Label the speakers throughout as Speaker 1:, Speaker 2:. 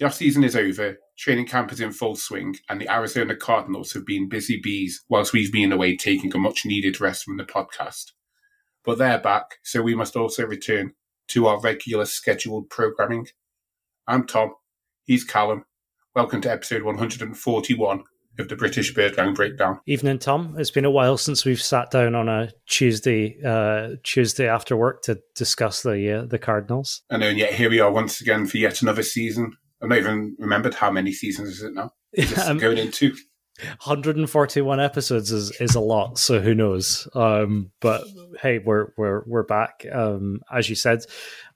Speaker 1: The off-season is over, training camp is in full swing, and the Arizona Cardinals have been busy bees whilst we've been away taking a much-needed rest from the podcast. But they're back, so we must also return to our regular scheduled programming. I'm Tom, he's Callum. Welcome to episode 141 of the British Birdgang Breakdown.
Speaker 2: Evening, Tom. It's been a while since we've sat down on a Tuesday uh, Tuesday after work to discuss the uh, the Cardinals.
Speaker 1: And yet here we are once again for yet another season. I've not even remembered how many seasons is it now. Is um, going into
Speaker 2: 141 episodes is is a lot, so who knows? Um, but hey, we're we're we're back. Um, as you said,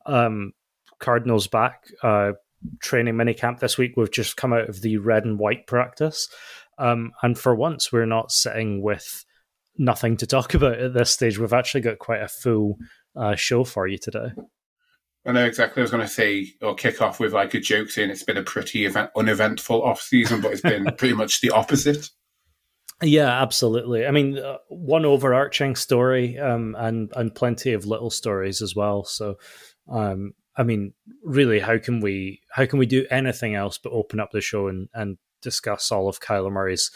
Speaker 2: um, Cardinals back. Uh, training mini camp this week. We've just come out of the red and white practice. Um, and for once, we're not sitting with nothing to talk about at this stage. We've actually got quite a full uh, show for you today.
Speaker 1: I know exactly. I was going to say, or kick off with like a joke saying it's been a pretty event- uneventful off season, but it's been pretty much the opposite.
Speaker 2: Yeah, absolutely. I mean, uh, one overarching story, um, and and plenty of little stories as well. So, um, I mean, really, how can we how can we do anything else but open up the show and and discuss all of Kyler Murray's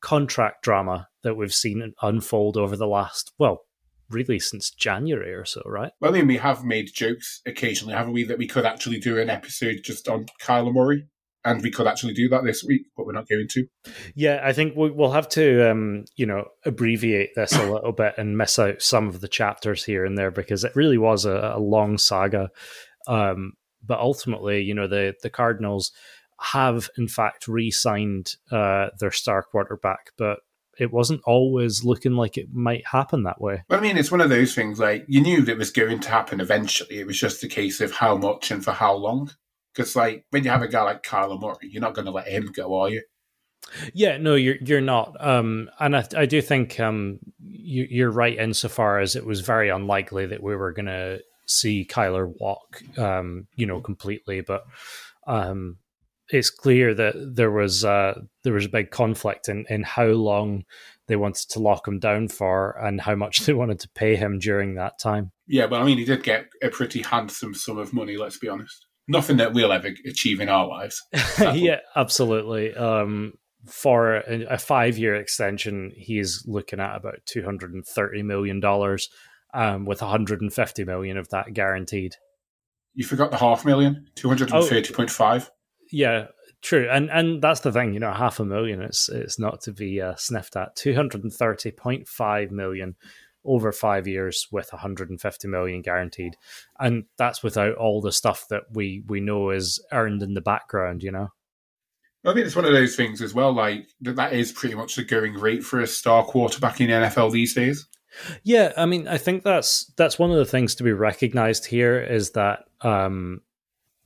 Speaker 2: contract drama that we've seen unfold over the last, well, really since January or so, right?
Speaker 1: Well, I mean, we have made jokes occasionally, haven't we, that we could actually do an episode just on Kyler Murray. And we could actually do that this week, but we're not going to.
Speaker 2: Yeah, I think we'll have to, um, you know, abbreviate this a little bit and miss out some of the chapters here and there because it really was a, a long saga. Um, but ultimately, you know, the the Cardinals have in fact re-signed uh, their star quarterback, but it wasn't always looking like it might happen that way.
Speaker 1: Well, I mean, it's one of those things like you knew that it was going to happen eventually. It was just a case of how much and for how long. Because, like, when you have a guy like Kyler Murray, you're not going to let him go, are you?
Speaker 2: Yeah, no, you're you're not. Um, and I, I do think um, you, you're right insofar as it was very unlikely that we were going to see Kyler walk, um, you know, completely. But um, it's clear that there was uh, there was a big conflict in, in how long they wanted to lock him down for and how much they wanted to pay him during that time.
Speaker 1: Yeah, but I mean, he did get a pretty handsome sum of money. Let's be honest. Nothing that we'll ever achieve in our lives.
Speaker 2: yeah, absolutely. Um, for a, a five year extension, he's looking at about two hundred and thirty million dollars, um, with one hundred and fifty million of that guaranteed.
Speaker 1: You forgot the half million, two hundred and thirty point five.
Speaker 2: Yeah, true, and and that's the thing. You know, half a million. It's it's not to be uh, sniffed at. Two hundred and thirty point five million over five years with 150 million guaranteed, and that's without all the stuff that we we know is earned in the background. You know.
Speaker 1: I think it's one of those things as well. Like that, that is pretty much the going rate for a star quarterback in the NFL these days.
Speaker 2: Yeah, I mean, I think that's that's one of the things to be recognized here is that um,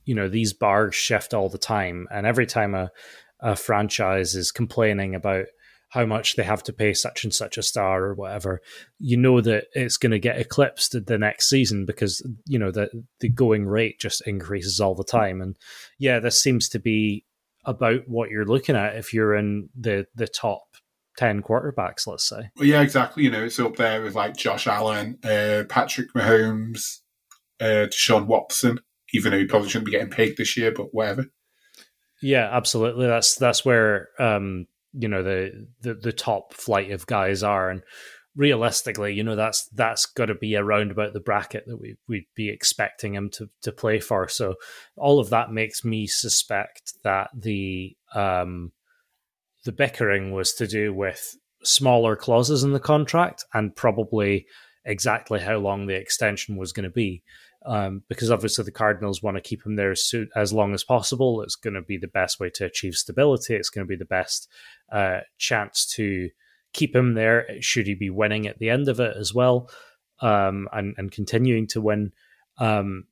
Speaker 2: you know these bars shift all the time, and every time a, a franchise is complaining about how much they have to pay such and such a star or whatever, you know that it's going to get eclipsed the next season because you know the the going rate just increases all the time. And yeah, this seems to be about what you're looking at if you're in the the top ten quarterbacks, let's say.
Speaker 1: Well, yeah, exactly. You know, it's up there with like Josh Allen, uh, Patrick Mahomes, uh, Deshaun Watson even though he probably shouldn't be getting paid this year, but whatever.
Speaker 2: Yeah, absolutely. That's that's where um, you know the, the the top flight of guys are, and realistically, you know that's that's got to be around about the bracket that we we'd be expecting him to to play for. So all of that makes me suspect that the um, the bickering was to do with smaller clauses in the contract and probably exactly how long the extension was going to be um, because obviously the Cardinals want to keep him there as, as long as possible. It's going to be the best way to achieve stability. It's going to be the best uh, chance to keep him there should he be winning at the end of it as well um, and, and continuing to win. Um,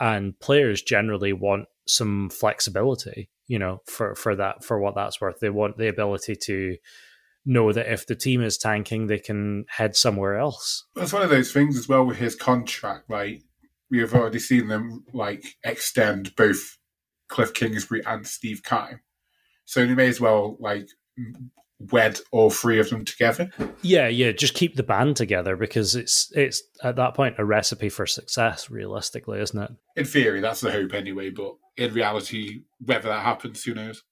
Speaker 2: and players generally want some flexibility, you know, for, for that, for what that's worth. They want the ability to know that if the team is tanking, they can head somewhere else.
Speaker 1: That's one of those things as well with his contract. Like we have already seen them like extend both Cliff Kingsbury and Steve Keim. So you may as well like wed all three of them together.
Speaker 2: Yeah, yeah, just keep the band together because it's it's at that point a recipe for success, realistically, isn't it?
Speaker 1: In theory, that's the hope anyway. But in reality, whether that happens, who knows?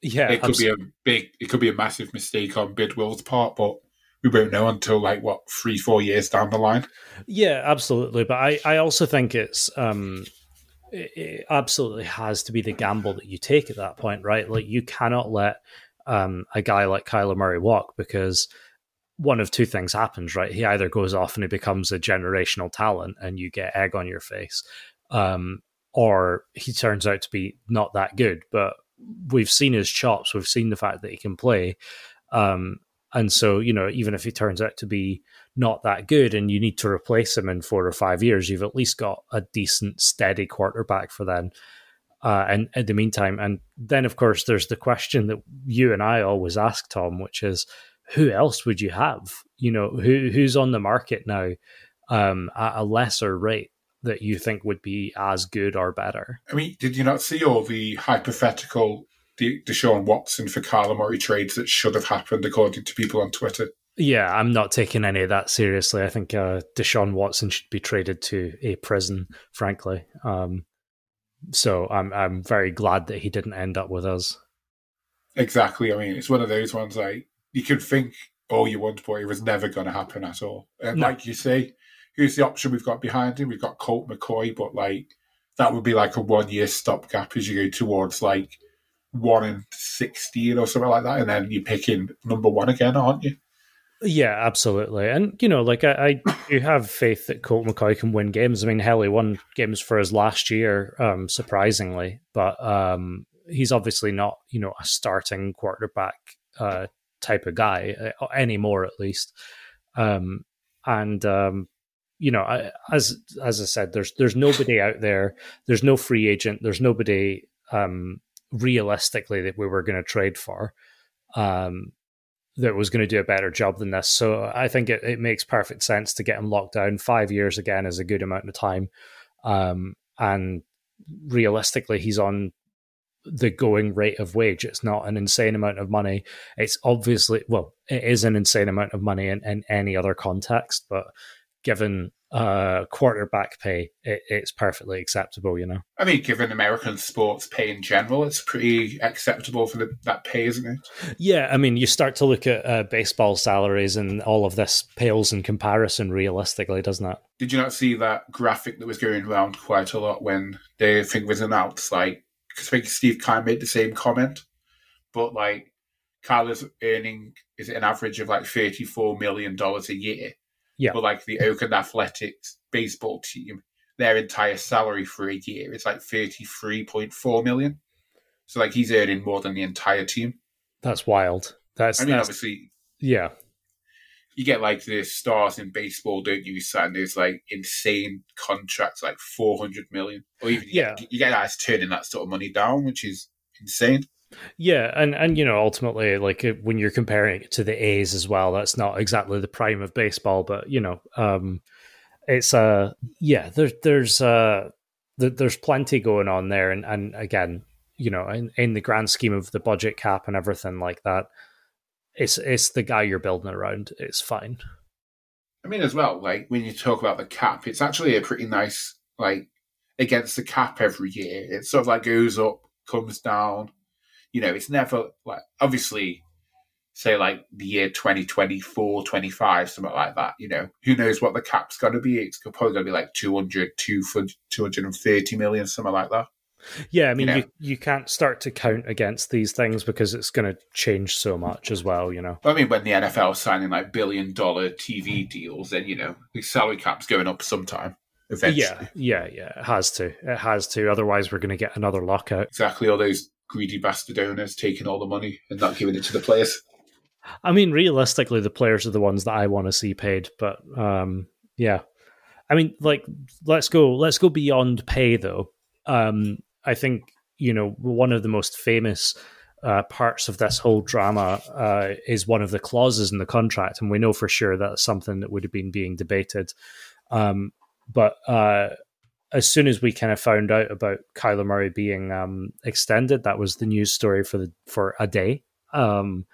Speaker 2: Yeah,
Speaker 1: it could be a big, it could be a massive mistake on Bidwill's part, but we won't know until like what three, four years down the line.
Speaker 2: Yeah, absolutely. But I, I also think it's um, it, absolutely has to be the gamble that you take at that point, right? Like you cannot let um a guy like Kyler Murray walk because one of two things happens, right? He either goes off and he becomes a generational talent, and you get egg on your face, um, or he turns out to be not that good. But we've seen his chops, we've seen the fact that he can play. Um, and so, you know, even if he turns out to be not that good and you need to replace him in four or five years, you've at least got a decent, steady quarterback for then. Uh, and in the meantime, and then of course, there's the question that you and I always ask, Tom, which is who else would you have? You know, who who's on the market now um, at a lesser rate that you think would be as good or better?
Speaker 1: I mean, did you not see all the hypothetical the Deshaun Watson for Kyler Murray trades that should have happened according to people on Twitter?
Speaker 2: Yeah, I'm not taking any of that seriously. I think uh, Deshaun Watson should be traded to a prison, frankly. Um, so I'm I'm very glad that he didn't end up with us.
Speaker 1: Exactly. I mean, it's one of those ones like you can think all you want, but it was never going to happen at all. And no. like you say, who's the option we've got behind him? We've got Colt McCoy, but like that would be like a one year stopgap as you go towards like one in sixteen or something like that, and then you're picking number one again, aren't you?
Speaker 2: Yeah, absolutely. And you know, like I, I do have faith that Colt McCoy can win games. I mean, hell, he won games for us last year, um, surprisingly, but um, he's obviously not, you know, a starting quarterback uh, type of guy uh, anymore, at least. Um, and um, you know, I, as as I said, there's there's nobody out there. There's no free agent. There's nobody um, realistically that we were going to trade for um, that was going to do a better job than this. So I think it, it makes perfect sense to get him locked down. Five years again is a good amount of time. Um, and realistically, he's on the going rate of wage. It's not an insane amount of money. It's obviously, well, it is an insane amount of money in, in any other context, but given uh, quarterback pay, it, it's perfectly acceptable. You know,
Speaker 1: I mean, given American sports pay in general, it's pretty acceptable for the, that pay, isn't it?
Speaker 2: Yeah, I mean, you start to look at uh, baseball salaries, and all of this pales in comparison, realistically, doesn't it?
Speaker 1: Did you not see that graphic that was going around quite a lot when the thing was announced? Like, because I think Steve Keim made the same comment, but like. Kyler's earning is it an average of like thirty four million dollars a year,
Speaker 2: yeah.
Speaker 1: But like the Oakland Athletics baseball team, their entire salary for a year is like thirty three point four million. So like he's earning more than the entire team.
Speaker 2: That's wild. That's
Speaker 1: I mean
Speaker 2: that's,
Speaker 1: obviously
Speaker 2: Yeah.
Speaker 1: You get like the stars in baseball, don't you? Sign those like insane contracts, like four hundred million, or even
Speaker 2: yeah,
Speaker 1: you get guys turning that sort of money down, which is insane.
Speaker 2: Yeah, and and you know ultimately, like when you're comparing it to the A's as well, that's not exactly the prime of baseball, but you know, um, it's uh yeah, there's there's uh there's plenty going on there, and and again, you know, in, in the grand scheme of the budget cap and everything like that, it's it's the guy you're building around. It's fine.
Speaker 1: I mean, as well, like when you talk about the cap, it's actually a pretty nice like against the cap every year. It sort of like goes up, comes down you know, it's never like obviously say like the year 2024, 25, something like that, you know, who knows what the cap's going to be? It's probably going to be like 200, 230 million, something like that.
Speaker 2: Yeah, I mean, you, know? you, you, can't start to count against these things because it's going to change so much as well, you know.
Speaker 1: I mean, when the NFL is signing like billion dollar TV deals, then, you know, the salary cap's going up sometime. Eventually.
Speaker 2: Yeah, yeah, yeah. It has to. It has to. Otherwise, we're going to get another lockout.
Speaker 1: Exactly. All those greedy bastard owners taking all the money and not giving it to the players.
Speaker 2: I mean, realistically, the players are the ones that I want to see paid. But um, yeah, I mean, like, let's go. Let's go beyond pay, though. Um, I think you know one of the most famous uh, parts of this whole drama uh, is one of the clauses in the contract, and we know for sure that's something that would have been being debated. Um, but uh, as soon as we kind of found out about Kyler Murray being um, extended, that was the news story for the for a day. Um,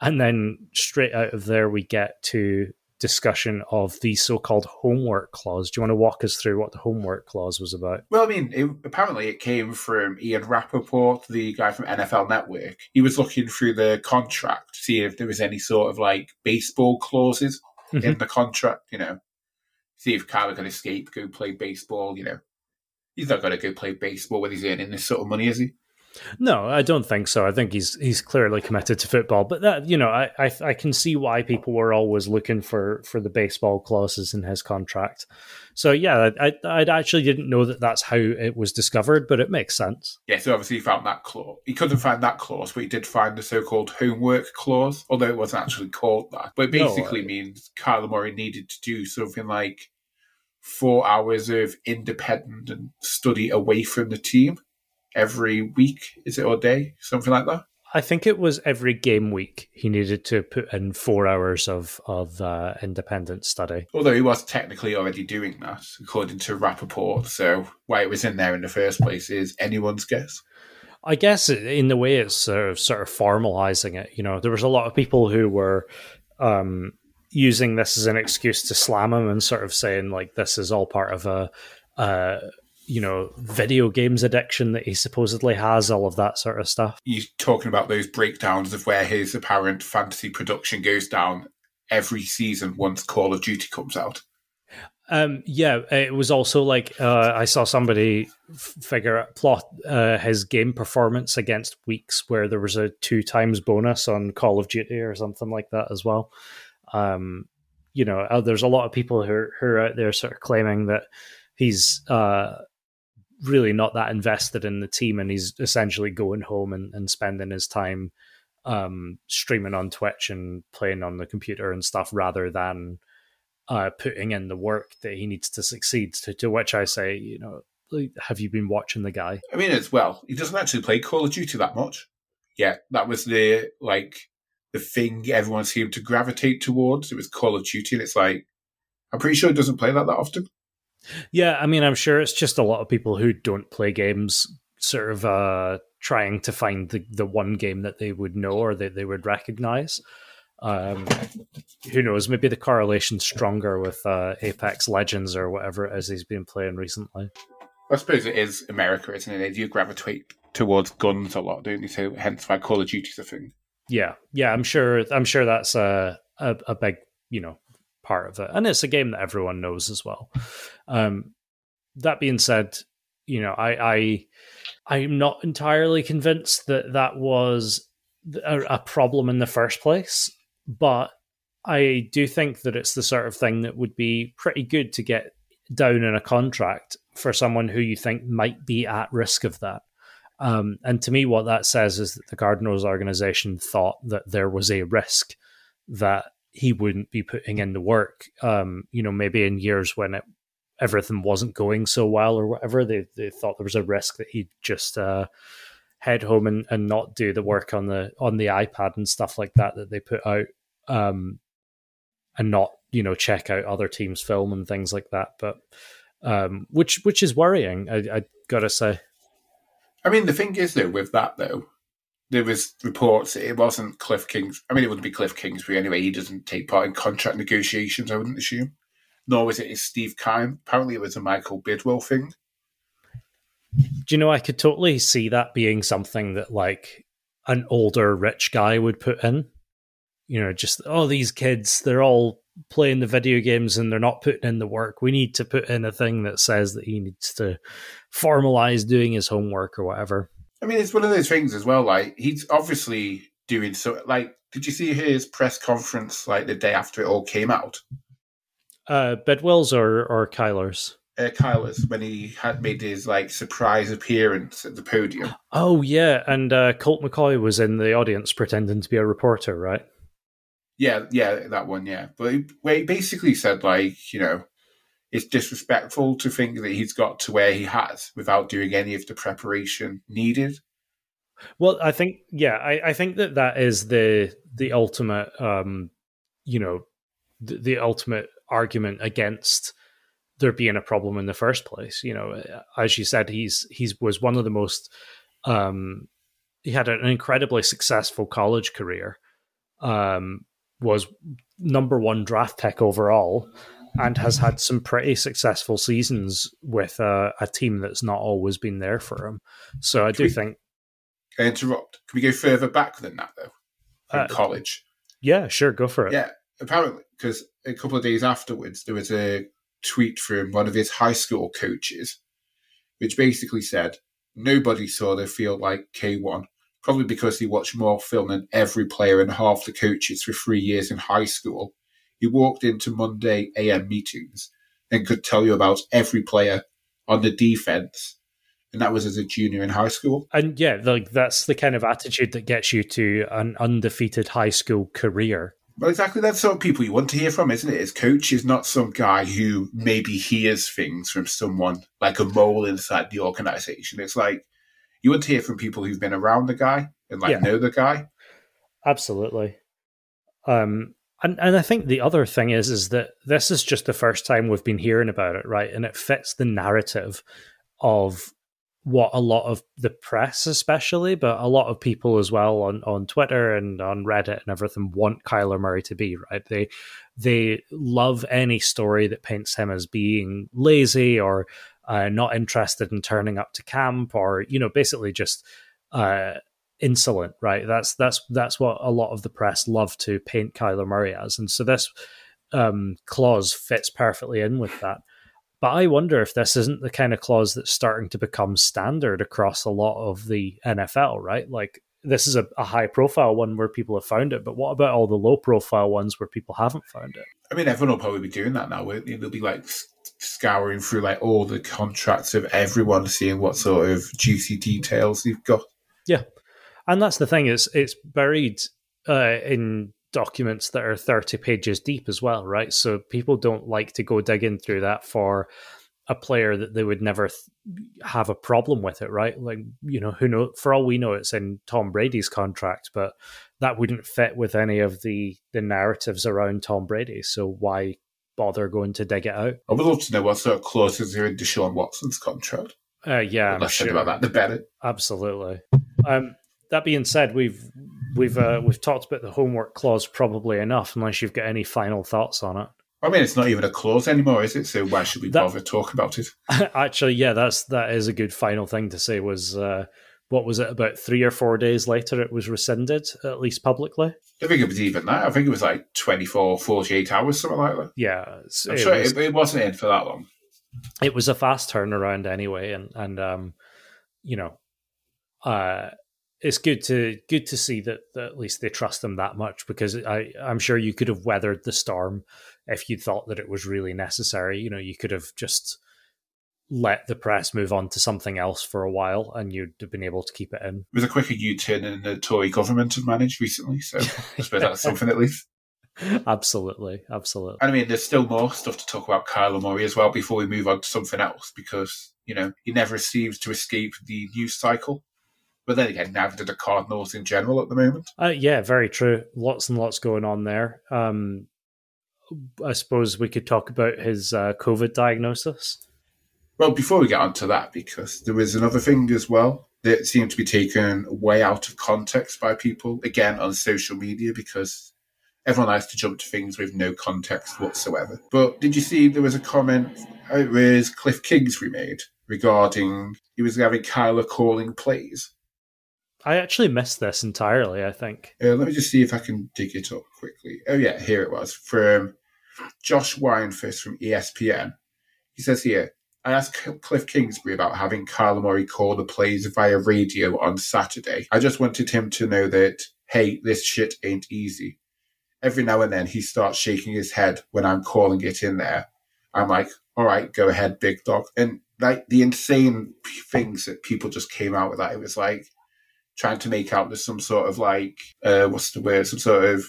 Speaker 2: and then straight out of there, we get to discussion of the so-called homework clause. Do you want to walk us through what the homework clause was about?
Speaker 1: Well, I mean, it, apparently it came from Ian Rapoport, the guy from NFL Network. He was looking through the contract to see if there was any sort of like baseball clauses mm-hmm. in the contract, you know, see if can escape, go play baseball, you know. He's not going to go play baseball when he's earning this sort of money, is he?
Speaker 2: No, I don't think so. I think he's he's clearly committed to football, but that you know, I, I I, can see why people were always looking for for the baseball clauses in his contract. So yeah, I I actually didn't know that that's how it was discovered, but it makes sense.
Speaker 1: Yeah, so obviously he found that clause. He couldn't find that clause, but he did find the so-called homework clause, although it wasn't actually called that. But it basically no, means Kyler Murray needed to do something like four hours of independent and study away from the team every week, is it, or day, something like that?
Speaker 2: I think it was every game week he needed to put in four hours of of uh, independent study.
Speaker 1: Although he was technically already doing that, according to Rapoport. So why it was in there in the first place is anyone's guess.
Speaker 2: I guess in the way it's sort of sort of formalizing it. You know, there was a lot of people who were um, using this as an excuse to slam him and sort of saying like this is all part of a. Uh, you know, video games addiction that he supposedly has, all of that sort of stuff.
Speaker 1: He's talking about those breakdowns of where his apparent fantasy production goes down every season once Call of Duty comes out.
Speaker 2: Um, yeah, it was also like uh, I saw somebody figure out plot uh, his game performance against weeks where there was a two times bonus on Call of Duty or something like that as well. Um, you know, uh, there's a lot of people who are, who are out there sort of claiming that he's uh, really not that invested in the team and he's essentially going home and, and spending his time um, streaming on Twitch and playing on the computer and stuff rather than uh, putting in the work that he needs to succeed. To, to which I say, you know, have you been watching the guy?
Speaker 1: I mean, as well, he doesn't actually play Call of Duty that much. Yeah, that was the like the thing everyone seemed to gravitate towards. It was Call of Duty, and it's like I'm pretty sure he doesn't play that that often.
Speaker 2: Yeah, I mean, I'm sure it's just a lot of people who don't play games sort of uh, trying to find the, the one game that they would know or that they would recognize. Um, who knows? Maybe the correlation's stronger with uh, Apex Legends or whatever it is he's been playing recently.
Speaker 1: I suppose it is America, isn't it? They do gravitate towards guns a lot, don't they? So hence why Call of Duty's a thing.
Speaker 2: Yeah, yeah, I'm sure. I'm sure that's a a, a big, you know, part of it, and it's a game that everyone knows as well. Um, that being said, you know, I, I I'm not entirely convinced that that was a, a problem in the first place, but I do think that it's the sort of thing that would be pretty good to get down in a contract for someone who you think might be at risk of that. Um, and to me, what that says is that the Cardinals organization thought that there was a risk that he wouldn't be putting in the work. Um, you know, maybe in years when it everything wasn't going so well or whatever, they they thought there was a risk that he'd just uh, head home and, and not do the work on the on the iPad and stuff like that that they put out, um, and not you know check out other teams' film and things like that. But um, which which is worrying, I, I gotta say.
Speaker 1: I mean, the thing is though, with that though, there was reports it wasn't Cliff Kings. I mean, it wouldn't be Cliff Kingsbury anyway. He doesn't take part in contract negotiations. I wouldn't assume. Nor was it Steve Keim. Apparently, it was a Michael Bidwill thing.
Speaker 2: Do you know? I could totally see that being something that like an older rich guy would put in. You know, just oh, these kids, they're all playing the video games and they're not putting in the work. We need to put in a thing that says that he needs to formalize doing his homework or whatever.
Speaker 1: I mean, it's one of those things as well. Like he's obviously doing so. Like, did you see his press conference like the day after it all came out?
Speaker 2: Uh, Bidwill's or or Kyler's?
Speaker 1: Uh, Kyler's when he had made his like surprise appearance at the podium.
Speaker 2: Oh yeah, and uh, Colt McCoy was in the audience pretending to be a reporter, right?
Speaker 1: Yeah, yeah, that one, yeah. But he, he basically said like, you know, it's disrespectful to think that he's got to where he has without doing any of the preparation needed.
Speaker 2: Well, I think yeah, I, I think that that is the the ultimate, um, you know, the, the ultimate argument against there being a problem in the first place. You know, as you said, he's he's was one of the most um, he had an incredibly successful college career. Um, was number one draft pick overall and has had some pretty successful seasons with a, a team that's not always been there for him. So I do
Speaker 1: we,
Speaker 2: think.
Speaker 1: Can I interrupt? Can we go further back than that though? In uh, college.
Speaker 2: Yeah, sure, go for it.
Speaker 1: Yeah, apparently, because a couple of days afterwards, there was a tweet from one of his high school coaches, which basically said nobody saw the field like K1, probably because he watched more film than every player and half the coaches for three years in high school he walked into Monday AM meetings and could tell you about every player on the defense. And that was as a junior in high school.
Speaker 2: And yeah, like that's the kind of attitude that gets you to an undefeated high school career.
Speaker 1: Well, exactly. That's sort of people you want to hear from, isn't it? His coach is not some guy who maybe hears things from someone like a mole inside the organization. It's like you want to hear from people who've been around the guy and like yeah. know the guy.
Speaker 2: Absolutely. Um, and and I think the other thing is is that this is just the first time we've been hearing about it, right? And it fits the narrative of what a lot of the press especially, but a lot of people as well on, on Twitter and on Reddit and everything want Kyler Murray to be, right? They they love any story that paints him as being lazy or uh, not interested in turning up to camp or, you know, basically just uh, insolent, right? That's that's that's what a lot of the press love to paint Kyler Murray as, and so this um, clause fits perfectly in with that. But I wonder if this isn't the kind of clause that's starting to become standard across a lot of the NFL, right? Like this is a, a high profile one where people have found it, but what about all the low profile ones where people haven't found it?
Speaker 1: I mean, everyone will probably be doing that now. They'll be like scouring through like all the contracts of everyone, seeing what sort of juicy details they've got.
Speaker 2: Yeah, and that's the thing is it's buried uh, in documents that are 30 pages deep as well right so people don't like to go digging through that for a player that they would never th- have a problem with it right? Like you know who know for all we know it's in tom brady's contract but that wouldn't fit with any of the the narratives around tom brady so why bother going to dig it out?
Speaker 1: I would love to know what sort of clauses are in deshaun watson's contract.
Speaker 2: Uh, yeah
Speaker 1: the less sure. about that? The better.
Speaker 2: Absolutely. Um that being said, we've we've uh, we've talked about the homework clause probably enough, unless you've got any final thoughts on it.
Speaker 1: I mean, it's not even a clause anymore, is it? So why should we that, bother talk about it?
Speaker 2: Actually, yeah, that's that is a good final thing to say. Was uh, what was it about three or four days later? It was rescinded, at least publicly.
Speaker 1: I think it was even that. I think it was like 24, 48 hours, something like that.
Speaker 2: Yeah,
Speaker 1: I'm it sure was, it, it, wasn't in for that long.
Speaker 2: It was a fast turnaround anyway, and and um, you know, uh, it's good to good to see that, that, at least they trust them that much because I I'm sure you could have weathered the storm if you thought that it was really necessary. You know, you could have just let the press move on to something else for a while and you'd have been able to keep it in.
Speaker 1: It was a quicker U-turn than the Tory government have managed recently, so I suppose that's something at least.
Speaker 2: Absolutely, absolutely.
Speaker 1: And I mean, there's still more stuff to talk about Kyler Murray as well before we move on to something else because you know he never seems to escape the news cycle. But then again, neither do the Cardinals in general at the moment.
Speaker 2: Uh, yeah, very true. Lots and lots going on there. Um, I suppose we could talk about his uh, COVID diagnosis.
Speaker 1: Well, before we get on to that, because there was another thing as well that seemed to be taken way out of context by people, again, on social media, because everyone likes to jump to things with no context whatsoever. But did you see there was a comment, it was Cliff Kingsbury made regarding he was having Kyler calling plays.
Speaker 2: I actually missed this entirely, I think.
Speaker 1: Uh, let me just see if I can dig it up quickly. Oh, yeah, here it was from Josh Weinfuss from ESPN. He says here, I asked Cliff Kingsbury about having Kyler Murray call the plays via radio on Saturday. I just wanted him to know that, hey, this shit ain't easy. Every now and then he starts shaking his head when I'm calling it in there. I'm like, all right, go ahead, big dog. And like the insane things that people just came out with that, it was like, trying to make out there's some sort of like uh, what's the word? Some sort of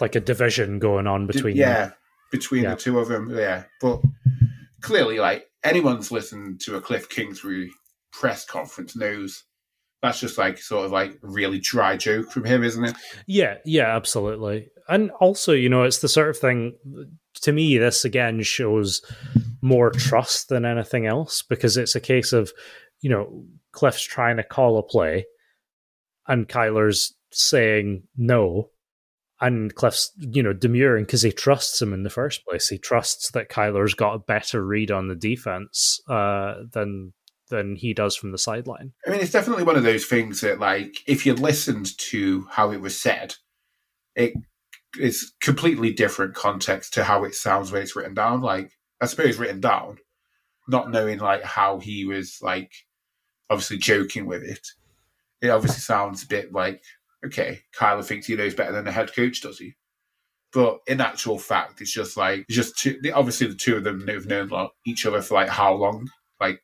Speaker 2: like a division going on between
Speaker 1: yeah them. Between yeah. the two of them. Yeah, but clearly, like anyone's listened to a Cliff Kingsbury press conference knows that's just like sort of like really dry joke from him, isn't it?
Speaker 2: Yeah, yeah, absolutely. And also, you know, it's the sort of thing to me, this again shows more trust than anything else because it's a case of, you know, Cliff's trying to call a play and Kyler's saying no, and Cliff's, you know, demurring because he trusts him in the first place. He trusts that Kyler's got a better read on the defense uh, than than he does from the sideline.
Speaker 1: I mean, it's definitely one of those things that, like, if you listened to how it was said, it is completely different context to how it sounds when it's written down. Like, I suppose written down, not knowing like how he was like obviously joking with it. It obviously sounds a bit like okay, Kyler thinks he knows better than the head coach, does he? But in actual fact, it's just like it's just two, obviously the two of them have known each other for like how long? Like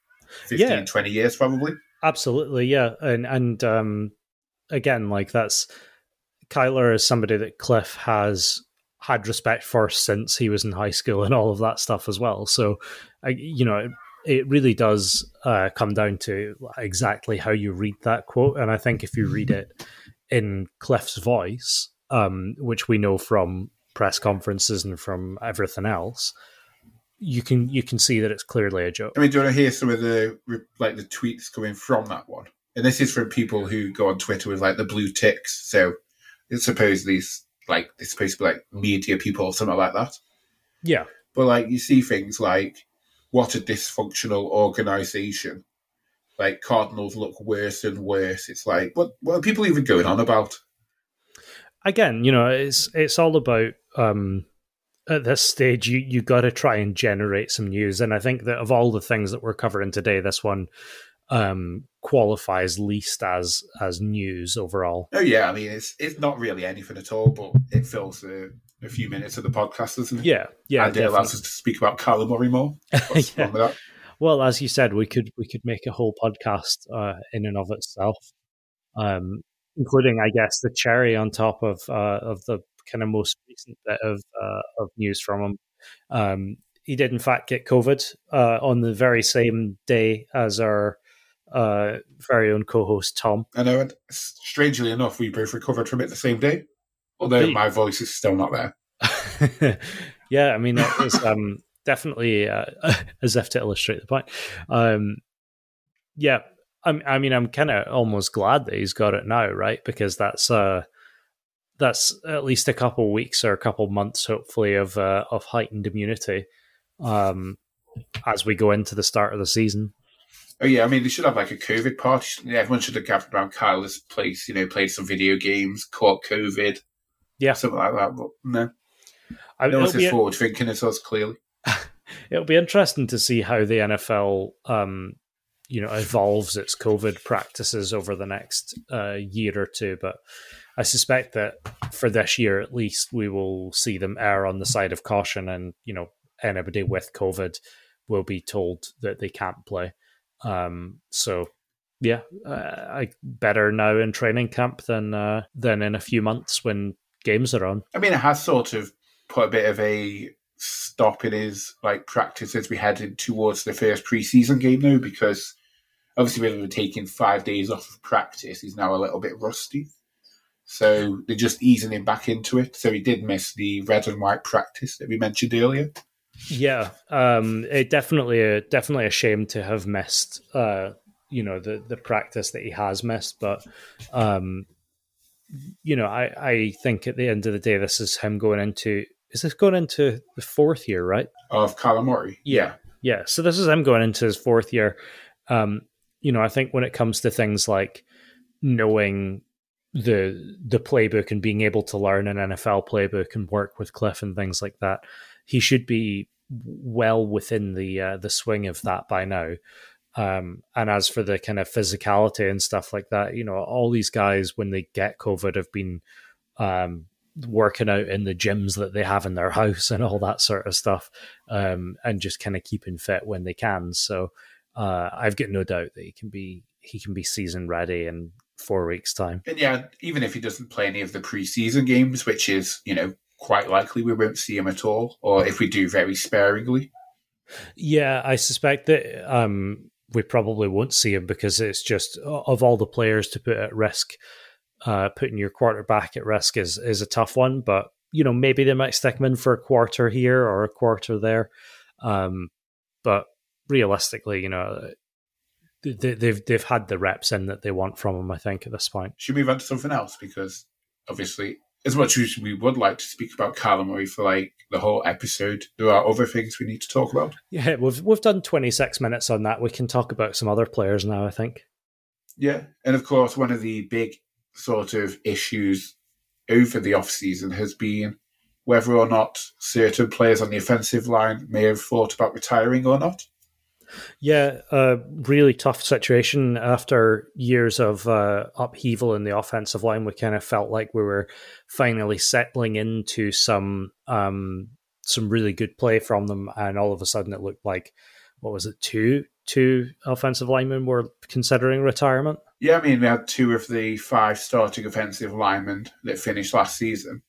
Speaker 1: 15, yeah. 20 years probably.
Speaker 2: Absolutely, yeah. And and um again, like that's Kyler is somebody that Cliff has had respect for since he was in high school and all of that stuff as well. So, I, you know, it, it really does uh, come down to exactly how you read that quote. And I think if you read it in Cliff's voice, um, which we know from press conferences and from everything else, you can you can see that it's clearly a joke.
Speaker 1: I mean, do you want to hear some of the like the tweets coming from that one? And this is from people who go on Twitter with like the blue ticks. So it's supposedly like it's supposed to be like media people or something like that.
Speaker 2: Yeah,
Speaker 1: but like you see things like what a dysfunctional organization like Cardinals look worse and worse. It's like what what are people even going on about?
Speaker 2: Again, you know, it's it's all about um at this stage you you got to try and generate some news and I think that of all the things that we're covering today this one um qualifies least as as news overall.
Speaker 1: Oh yeah, I mean it's it's not really anything at all, but it fills a, a few minutes of the podcast, doesn't it?
Speaker 2: Yeah, yeah.
Speaker 1: And it allows us to speak about Murray more. Yeah. That?
Speaker 2: Well, as you said, we could we could make a whole podcast uh, in and of itself, um, including, I guess, the cherry on top of uh, of the kind of most recent bit of uh, of news from him. Um, he did, in fact, get COVID uh, on the very same day as our uh, very own co-host Tom.
Speaker 1: I know. And strangely enough, we both recovered from it the same day, although my voice is still not
Speaker 2: there. yeah, I mean, it was. Um, definitely uh, as if to illustrate the point. Um, yeah, I, I mean, I'm kind of almost glad that he's got it now, right? Because that's uh, that's at least a couple weeks or a couple months, hopefully, of uh, of heightened immunity um, as we go into the start of the season.
Speaker 1: Oh yeah, I mean they should have like a COVID party. Everyone should have gathered around Kyle's place, you know, played some video games, caught COVID,
Speaker 2: yeah,
Speaker 1: something like that. But no, I, no one's forward thinking as us clearly.
Speaker 2: It'll be interesting to see how the NFL, um, you know, evolves its COVID practices over the next uh, year or two. But I suspect that for this year, at least, we will see them err on the side of caution, and you know, anybody with COVID will be told that they can't play. Um, so yeah, uh, I better now in training camp than uh, than in a few months when games are on.
Speaker 1: I mean, it has sort of put a bit of a stop in his like practice as we headed towards the first preseason game though, because obviously we have taking five days off of practice. He's now a little bit rusty. So they're just easing him back into it. So he did miss the red and white practice that we mentioned earlier.
Speaker 2: Yeah, um, it definitely a, definitely a shame to have missed. Uh, you know the the practice that he has missed, but um, you know I I think at the end of the day, this is him going into is this going into the fourth year, right?
Speaker 1: Of Kyler
Speaker 2: Yeah. Yeah. So this is him going into his fourth year. Um, you know, I think when it comes to things like knowing the the playbook and being able to learn an NFL playbook and work with Cliff and things like that, he should be well within the uh, the swing of that by now. Um, and as for the kind of physicality and stuff like that, you know, all these guys when they get COVID have been um, working out in the gyms that they have in their house and all that sort of stuff, um, and just kind of keeping fit when they can. So uh, I've got no doubt that he can be he can be season ready in four weeks' time.
Speaker 1: And yeah, even if he doesn't play any of the preseason games, which is you know quite likely we won't see him at all, or if we do, very sparingly.
Speaker 2: Yeah, I suspect that um, we probably won't see him because it's just of all the players to put at risk uh, putting your quarterback at risk is is a tough one. But you know, maybe they might stick him in for a quarter here or a quarter there. Um, but realistically, you know, they, they've they've had the reps in that they want from him. I think at this point.
Speaker 1: Should we move on to something else because obviously as much as we would like to speak about Kyler Murray for like the whole episode, there are other things we need to talk about.
Speaker 2: Yeah, we've we've done 26 minutes on that. We can talk about some other players now, I think.
Speaker 1: Yeah. And of course, one of the big sort of issues over the off season has been whether or not certain players on the offensive line may have thought about retiring or not.
Speaker 2: Yeah, a really tough situation after years of uh, upheaval in the offensive line. We kind of felt like we were finally settling into some um, some really good play from them, and all of a sudden it looked like what was it two two offensive linemen were considering retirement.
Speaker 1: Yeah, I mean we had two of the five starting offensive linemen that finished last season,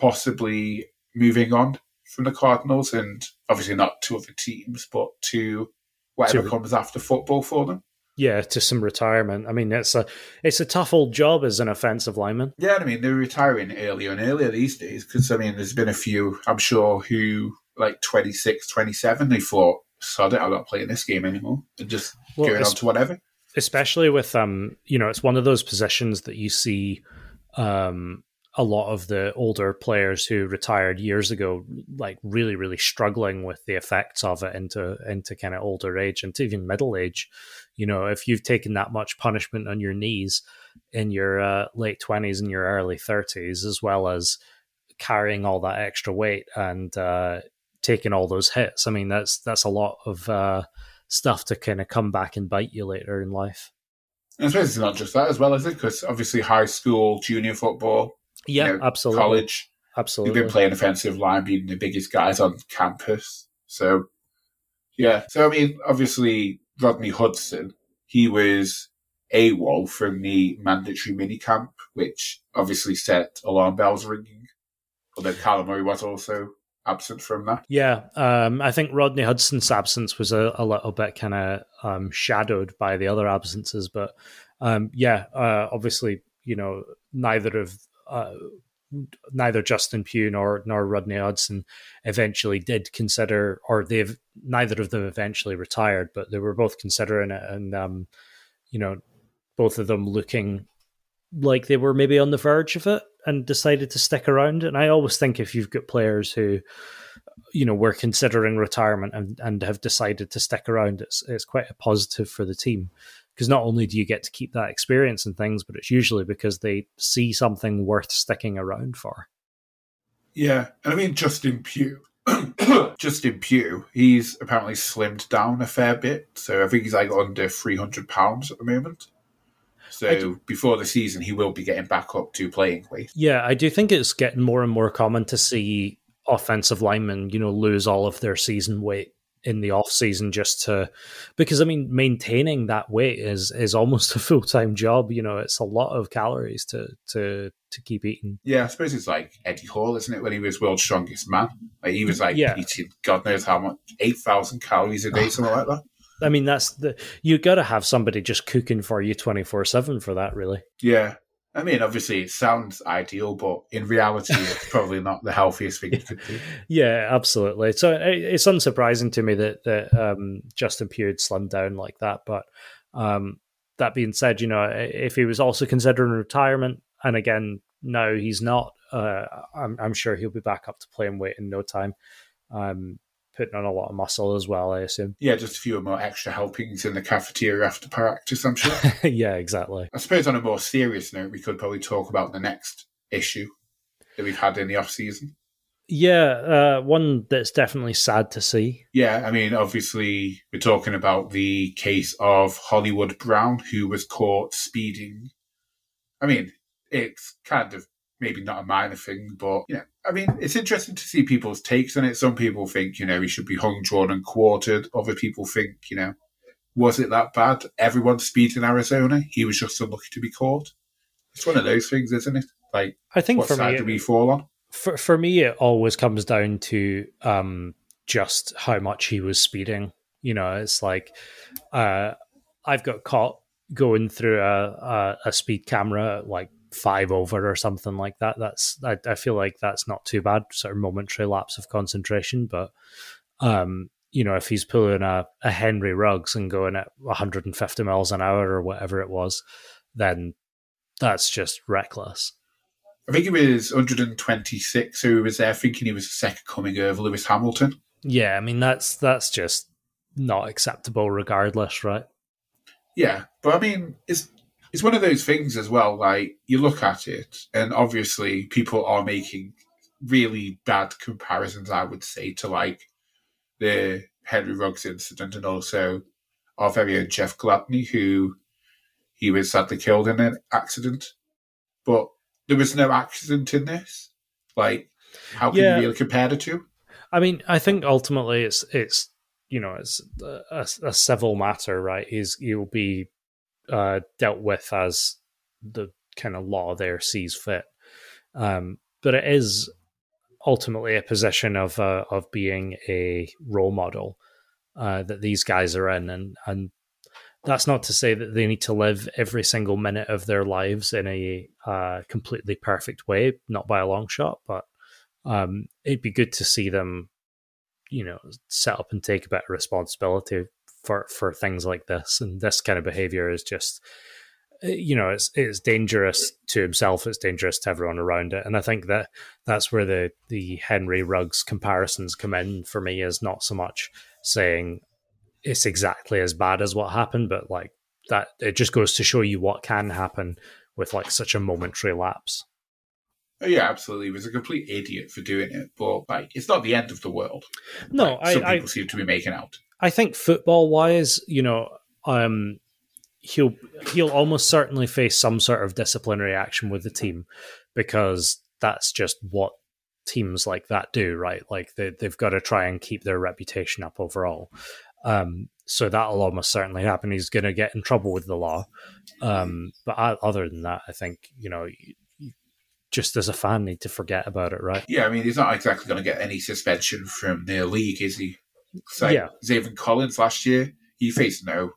Speaker 1: possibly moving on from the Cardinals, and obviously not to other teams, but to whatever to, comes after football for them.
Speaker 2: Yeah, to some retirement. I mean, it's a it's a tough old job as an offensive lineman.
Speaker 1: Yeah, I mean they're retiring earlier and earlier these days because I mean there's been a few I'm sure who like 26, 27, they thought, sod it, I'm not playing this game anymore and just well, going on to whatever.
Speaker 2: Especially with um, you know, it's one of those positions that you see um a lot of the older players who retired years ago, like really, really struggling with the effects of it into into kind of older age and even middle age. You know, if you've taken that much punishment on your knees in your uh, late twenties and your early thirties, as well as carrying all that extra weight and uh, taking all those hits, I mean, that's that's a lot of uh, stuff to kind of come back and bite you later in life.
Speaker 1: I suppose it's not just that as well, is it? Because obviously, high school, junior football,
Speaker 2: yeah, you know, absolutely.
Speaker 1: College.
Speaker 2: Absolutely.
Speaker 1: You've been playing offensive line, being the biggest guys on campus. So, yeah. So, I mean, obviously, Rodney Hudson, he was a AWOL from the mandatory minicamp, which obviously set alarm bells ringing. Although Kyler Murray was also absent from that.
Speaker 2: Yeah, um, I think Rodney Hudson's absence was a, a little bit kind of um, shadowed by the other absences, but um, yeah, uh, obviously, you know, neither of uh, neither Justin Pugh nor nor Rodney Hudson eventually did consider, or they've neither of them eventually retired, but they were both considering it, and um, you know, both of them looking like they were maybe on the verge of it and decided to stick around. And I always think if you've got players who, you know, were considering retirement and, and have decided to stick around, it's it's quite a positive for the team because not only do you get to keep that experience and things, but it's usually because they see something worth sticking around for.
Speaker 1: Yeah, and I mean Justin Pugh. Justin Pugh, he's apparently slimmed down a fair bit, so I think he's like under three hundred pounds at the moment. So before the season, he will be getting back up to playing weight.
Speaker 2: Yeah, I do think it's getting more and more common to see offensive linemen, you know, lose all of their season weight in the off season just to because I mean maintaining that weight is is almost a full time job. You know, it's a lot of calories to to to keep eating.
Speaker 1: Yeah, I suppose it's like Eddie Hall, isn't it? When he was world's strongest man, like he was like yeah. eating God knows how much eight thousand calories a day, something like that.
Speaker 2: I mean, that's the you got to have somebody just cooking for you twenty four seven for that, really.
Speaker 1: Yeah, I mean, obviously, it sounds ideal, but in reality, it's probably not the healthiest thing you could do.
Speaker 2: Yeah, absolutely. So it's unsurprising to me that that um, Justin Pugh slimmed down like that. But um, that being said, you know, if he was also considering retirement, and again, no, he's not. Uh, I'm, I'm, sure he'll be back up to playing weight in no time. Um, putting on a lot of muscle as well, I assume.
Speaker 1: Yeah, just a few more extra helpings in the cafeteria after practice, I'm sure.
Speaker 2: yeah, exactly.
Speaker 1: I suppose on a more serious note, we could probably talk about the next issue that we've had in the off season.
Speaker 2: Yeah, uh, one that's definitely sad to see.
Speaker 1: Yeah, I mean, obviously, we're talking about the case of Hollywood Brown, who was caught speeding. I mean, it's kind of maybe not a minor thing, but you know, I mean, it's interesting to see people's takes on it. Some people think, you know, he should be hung, drawn, and quartered. Other people think, you know, was it that bad? Everyone speeds in Arizona. He was just unlucky to be caught. It's one of those things, isn't it? Like,
Speaker 2: I think
Speaker 1: what
Speaker 2: for
Speaker 1: side
Speaker 2: me,
Speaker 1: do we fall on?
Speaker 2: For for me, it always comes down to um, just how much he was speeding. You know, it's like uh, I've got caught going through a, a, a speed camera like five over or something like that. That's I, I feel like that's not too bad, sort of momentary lapse of concentration. But um, you know, if he's pulling a, a Henry Ruggs and going at 150 miles an hour or whatever it was, then that's just reckless.
Speaker 1: I think he was 126, so he was there thinking he was the second coming of Lewis Hamilton.
Speaker 2: Yeah, I mean that's that's just not acceptable, regardless, right?
Speaker 1: Yeah, but I mean, it's it's one of those things as well. Like you look at it, and obviously people are making really bad comparisons. I would say to like the Henry Ruggs incident, and also our very own Jeff Gladney, who he was sadly killed in an accident. But there was no accident in this. Like, how can yeah. you really compare the two?
Speaker 2: I mean, I think ultimately it's it's you know it's a, a civil matter, right? He's he'll be uh, dealt with as the kind of law there sees fit. Um, but it is ultimately a position of uh, of being a role model uh, that these guys are in, and and that's not to say that they need to live every single minute of their lives in a uh, completely perfect way, not by a long shot, but um, it'd be good to see them, you know, set up and take a bit of responsibility for for things like this. And this kind of behavior is just, uh, you know, it's it's dangerous to himself. It's dangerous to everyone around it. And I think that that's where the the Henry Ruggs comparisons come in for me. Is not so much saying it's exactly as bad as what happened, but like that, it just goes to show you what can happen with like such a momentary lapse.
Speaker 1: Oh, yeah, absolutely. He was a complete idiot for doing it, but like, it's not the end of the world.
Speaker 2: No,
Speaker 1: like, some
Speaker 2: I,
Speaker 1: people I, seem to be making out.
Speaker 2: I think football wise, you know, um, he'll he'll almost certainly face some sort of disciplinary action with the team because that's just what teams like that do, right? Like they they've got to try and keep their reputation up overall. Um, so that'll almost certainly happen. He's going to get in trouble with the law. Um, but I, other than that, I think you know, just as a fan, need to forget about it, right?
Speaker 1: Yeah, I mean, he's not exactly going to get any suspension from the league, is he? So yeah. Zaven Collins last year, he faced no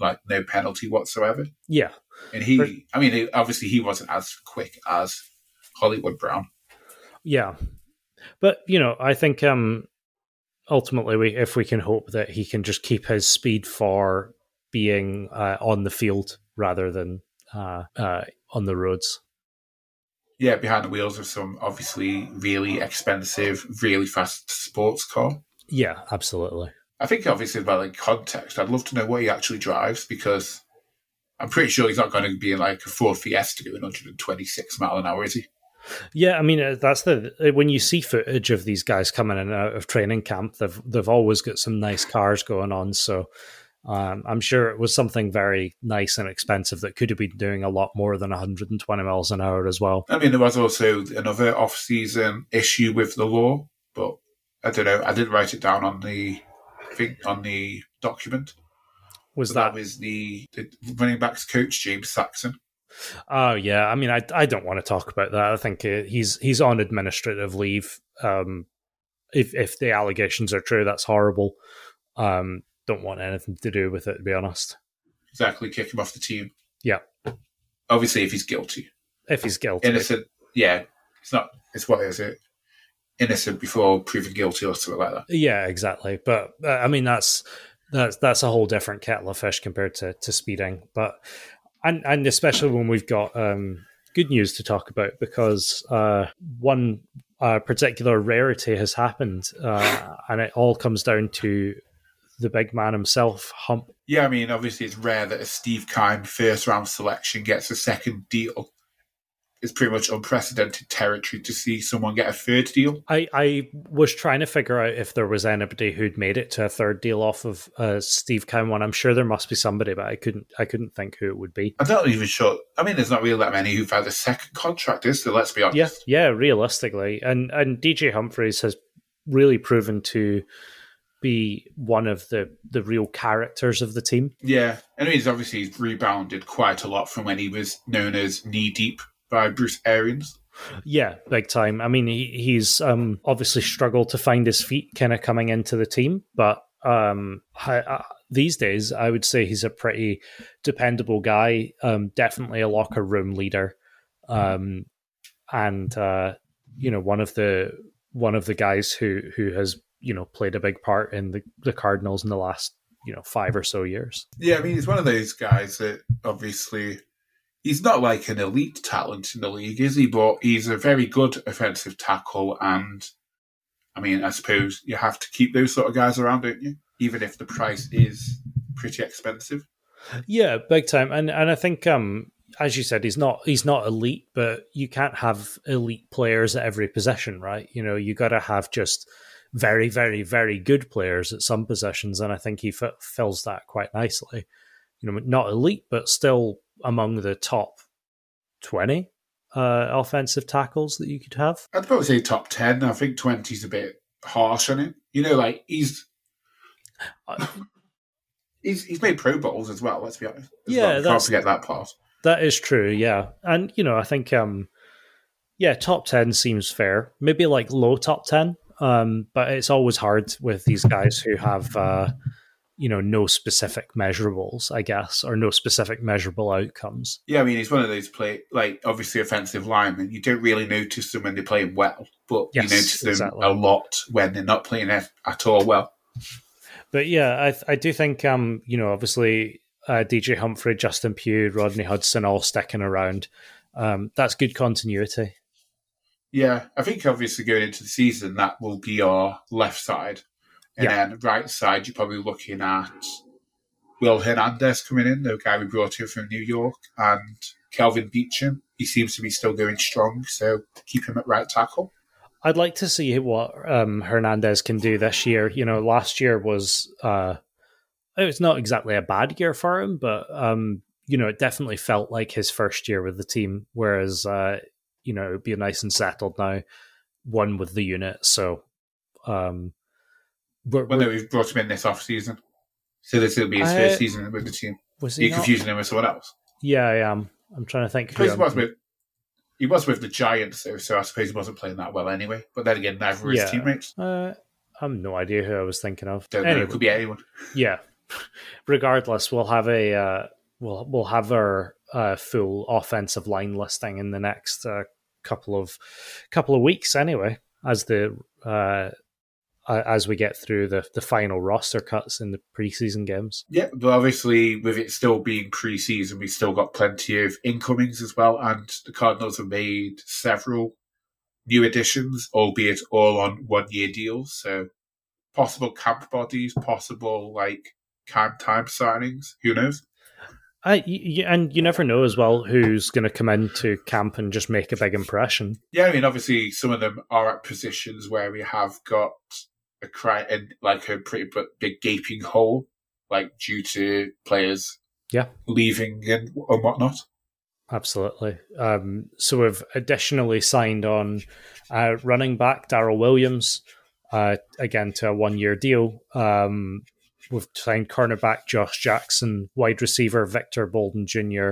Speaker 1: like no penalty whatsoever.
Speaker 2: Yeah,
Speaker 1: and he, but, I mean, obviously he wasn't as quick as Hollywood Brown.
Speaker 2: Yeah, but you know, I think um, ultimately, we if we can hope that he can just keep his speed for being uh, on the field rather than uh, uh, on the roads.
Speaker 1: Yeah, behind the wheels of some obviously really expensive, really fast sports car.
Speaker 2: Yeah, absolutely.
Speaker 1: I think obviously about like context, I'd love to know what he actually drives because I'm pretty sure he's not going to be in like a Ford Fiesta doing 126 mile an hour, is he?
Speaker 2: Yeah, I mean uh, that's the uh, when you see footage of these guys coming in and out of training camp, they've they've always got some nice cars going on. So um, I'm sure it was something very nice and expensive that could have been doing a lot more than 120 miles an hour as well.
Speaker 1: I mean, there was also another off-season issue with the law, but I don't know. I didn't write it down on the thing on the document.
Speaker 2: Was that,
Speaker 1: that was the, the running backs coach James Saxon?
Speaker 2: Oh yeah, I mean, I I don't want to talk about that. I think uh, he's he's on administrative leave. Um, if if the allegations are true, that's horrible. Um, don't want anything to do with it, to be honest.
Speaker 1: Exactly, kick him off the team.
Speaker 2: Yeah.
Speaker 1: Obviously, if he's guilty.
Speaker 2: If he's guilty.
Speaker 1: Innocent. Yeah, it's not. It's what is it? Innocent before proven guilty or something like that.
Speaker 2: Yeah, exactly. But uh, I mean, that's that's that's a whole different kettle of fish compared to to speeding. But and and especially when we've got um, good news to talk about because uh, one uh, particular rarity has happened, uh, and it all comes down to the big man himself, Hump.
Speaker 1: Yeah, I mean, obviously it's rare that a Steve Keim first round selection gets a second deal it's pretty much unprecedented territory to see someone get a third deal.
Speaker 2: I, I was trying to figure out if there was anybody who'd made it to a third deal off of uh, Steve Keim one. I'm sure there must be somebody, but I couldn't I couldn't think who it would be.
Speaker 1: I'm not even sure. I mean, there's not really that many who've had a second contract, is there? Let's be honest.
Speaker 2: Yeah, yeah, realistically, and and DJ Humphries has really proven to be one of the the real characters of the team.
Speaker 1: Yeah, and I mean, he's obviously rebounded quite a lot from when he was known as knee deep by Bruce Arians.
Speaker 2: Yeah, big time. I mean, he, he's um, obviously struggled to find his feet kind of coming into the team, but um, I, uh, these days, I would say he's a pretty dependable guy. Um, definitely a locker room leader, um, and uh, you know one of the one of the guys who who has you know played a big part in the, the Cardinals in the last you know five or so years.
Speaker 1: Yeah, I mean, he's one of those guys that obviously he's not like an elite talent in the league, is he? But he's a very good offensive tackle, and I mean, I suppose you have to keep those sort of guys around, don't you? Even if the price is pretty expensive.
Speaker 2: Yeah, big time. And and I think um as you said, he's not he's not elite, but you can't have elite players at every position, right? You know, you got to have just very, very, very good players at some positions, and I think he f- fills that quite nicely. You know, not elite, but still among the top twenty uh, offensive tackles that you could have.
Speaker 1: I'd probably say top ten. I think 20 is a bit harsh on him. You know, like he's. he's, he's made Pro Bowls as well. Let's be honest.
Speaker 2: yeah,
Speaker 1: well. can't forget that part.
Speaker 2: That is true, yeah. And you know, I think um yeah, top 10 seems fair. Maybe like low top 10. Um but it's always hard with these guys who have uh you know no specific measurables, I guess, or no specific measurable outcomes.
Speaker 1: Yeah, I mean, he's one of those play like obviously offensive linemen. You don't really notice them when they're playing well, but yes, you notice them exactly. a lot when they're not playing at all well.
Speaker 2: But yeah, I I do think um you know obviously uh, DJ Humphrey, Justin Pugh, Rodney Hudson all sticking around. Um, that's good continuity.
Speaker 1: Yeah, I think obviously going into the season, that will be our left side. And yeah. then right side, you're probably looking at Will Hernandez coming in, the guy we brought in from New York, and Kelvin Beachum. He seems to be still going strong, so keep him at right tackle.
Speaker 2: I'd like to see what um, Hernandez can do this year. You know, last year was uh, it's not exactly a bad year for him, but um, you know, it definitely felt like his first year with the team. Whereas, uh, you know, it'd be nice and settled now, one with the unit. So, um,
Speaker 1: we're, well, no, we've brought him in this off season, so this will be his uh, first season with the team. Was he Are you confusing him with someone else?
Speaker 2: Yeah, I am. I'm trying to think.
Speaker 1: He was with he was with the Giants, though, so I suppose he wasn't playing that well anyway. But then again, neither were his teammates.
Speaker 2: Uh, I have no idea who I was thinking of.
Speaker 1: Don't anyway, know. It could be anyone.
Speaker 2: Yeah, regardless, we'll have a uh, we'll we'll have our uh, full offensive line listing in the next uh, couple of couple of weeks anyway, as the uh, as we get through the the final roster cuts in the preseason games.
Speaker 1: Yeah, but obviously with it still being preseason, we've still got plenty of incomings as well, and the Cardinals have made several new additions, albeit all on one year deals. So possible camp bodies, possible like camp time signings. Who knows?
Speaker 2: I, and you never know as well who's going to come into camp and just make a big impression.
Speaker 1: Yeah, I mean, obviously, some of them are at positions where we have got a cry and like a pretty big gaping hole, like due to players,
Speaker 2: yeah,
Speaker 1: leaving and, and whatnot.
Speaker 2: Absolutely. Um, so we've additionally signed on uh, running back Darrel Williams uh, again to a one-year deal. Um, we've signed cornerback Josh Jackson, wide receiver Victor Bolden Jr.,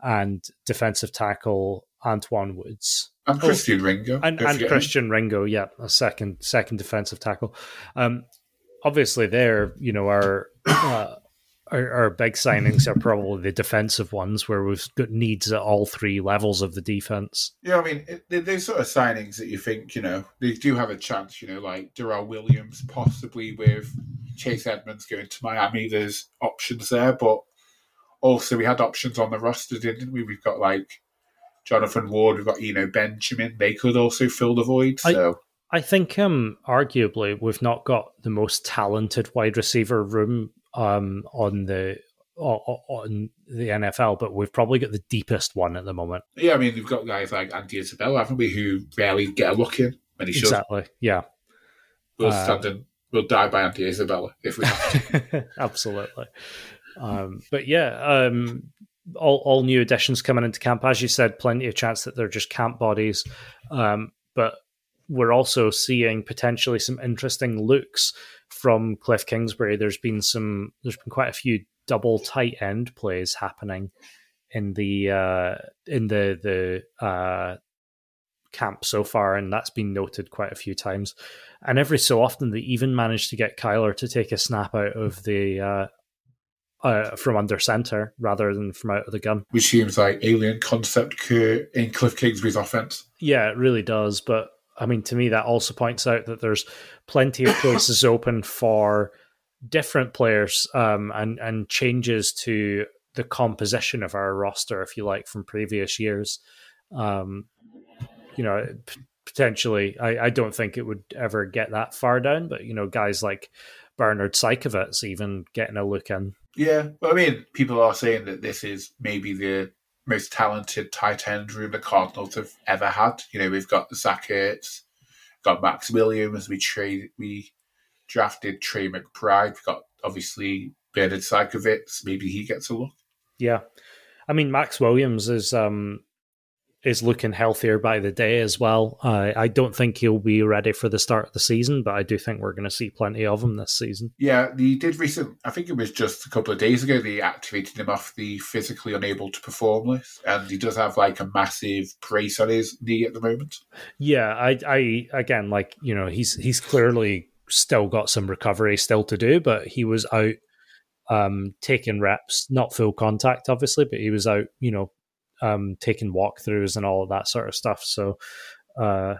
Speaker 2: and defensive tackle Antwaun Woods.
Speaker 1: And Christian oh, Ringo.
Speaker 2: And, and Christian Ringo, yeah, a second second defensive tackle. Um, obviously, there, you know, our, uh, our, our big signings are probably the defensive ones, where we've got needs at all three levels of the defense.
Speaker 1: Yeah, I mean, it, they're sort of signings that you think, you know, they do have a chance. You know, like Darrel Williams, possibly with Chase Edmonds going to Miami. There's options there, but also we had options on the roster, didn't we? We've got like Jonathan Ward, we've got you know Benjamin. They could also fill the void. So
Speaker 2: I, I think, um, arguably, we've not got the most talented wide receiver room um on the on the NFL, but we've probably got the deepest one at the moment.
Speaker 1: Yeah, I mean, we've got guys like Andy Isabella, haven't we, who rarely get a look in when he should.
Speaker 2: Exactly, yeah.
Speaker 1: We'll uh, stand in we'll die by Andy Isabella if we have
Speaker 2: to. Absolutely. Um, but yeah, um, all, all new additions coming into camp. As you said, plenty of chance that they're just camp bodies. Um, but we're also seeing potentially some interesting looks from Cliff Kingsbury. There's been some, there's been quite a few double tight end plays happening in the uh, in the the uh, camp so far, and that's been noted quite a few times. And every so often, they even manage to get Kyler to take a snap out of the uh, uh, from under center rather than from out of the gun,
Speaker 1: which seems like alien concept in Cliff Kingsbury's offense.
Speaker 2: Yeah, it really does. But I mean, to me, that also points out that there's plenty of places open for different players um, and and changes to the composition of our roster, if you like, from previous years. Um, you know, p- potentially, I, I don't think it would ever get that far down, but you know, guys like Bernard Seikovits even getting a look in.
Speaker 1: Yeah, well, I mean, people are saying that this is maybe the most talented tight end room the Cardinals have ever had. You know, we've got the Zach Ertz, got Maxx Williams. We trade, we drafted Trey McBride. We've got obviously Bernard Seikovits. Maybe he gets a look.
Speaker 2: Yeah, I mean, Max Williams is um is looking healthier by the day as well. Uh, I don't think he'll be ready for the start of the season, but I do think we're going to see plenty of him this season.
Speaker 1: Yeah, he did recent. I think it was just a couple of days ago they activated him off the physically unable to perform list, and he does have like a massive brace on his knee at the moment.
Speaker 2: Yeah, I, I again, like you know, he's he's clearly still got some recovery still to do, but he was out um, taking reps, not full contact, obviously, but he was out, you know, um, taking walkthroughs and all of that sort of stuff. So uh,